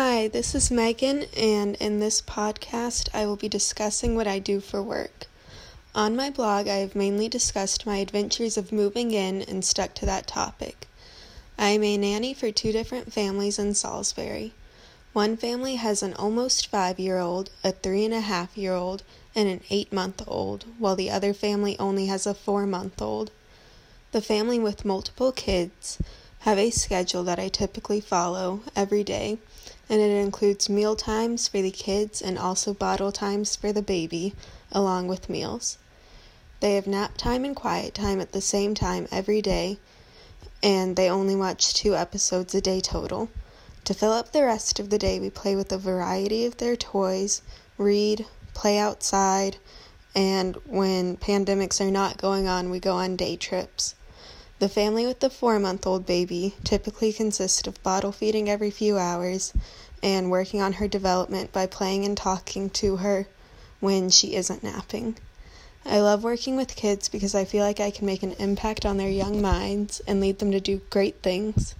Hi, this is Megan, and in this podcast, I will be discussing what I do for work. On my blog, I have mainly discussed my adventures of moving in and stuck to that topic. I am a nanny for two different families in Salisbury. One family has an almost five year old, a three and a half year old, and an eight month old, while the other family only has a four month old. The family with multiple kids have a schedule that I typically follow every day, and it includes meal times for the kids and also bottle times for the baby, along with meals. They have nap time and quiet time at the same time every day, and they only watch two episodes a day total. To fill up the rest of the day, we play with a variety of their toys, read, play outside, and when pandemics are not going on, we go on day trips. The family with the four month old baby typically consists of bottle feeding every few hours and working on her development by playing and talking to her when she isn't napping. I love working with kids because I feel like I can make an impact on their young minds and lead them to do great things.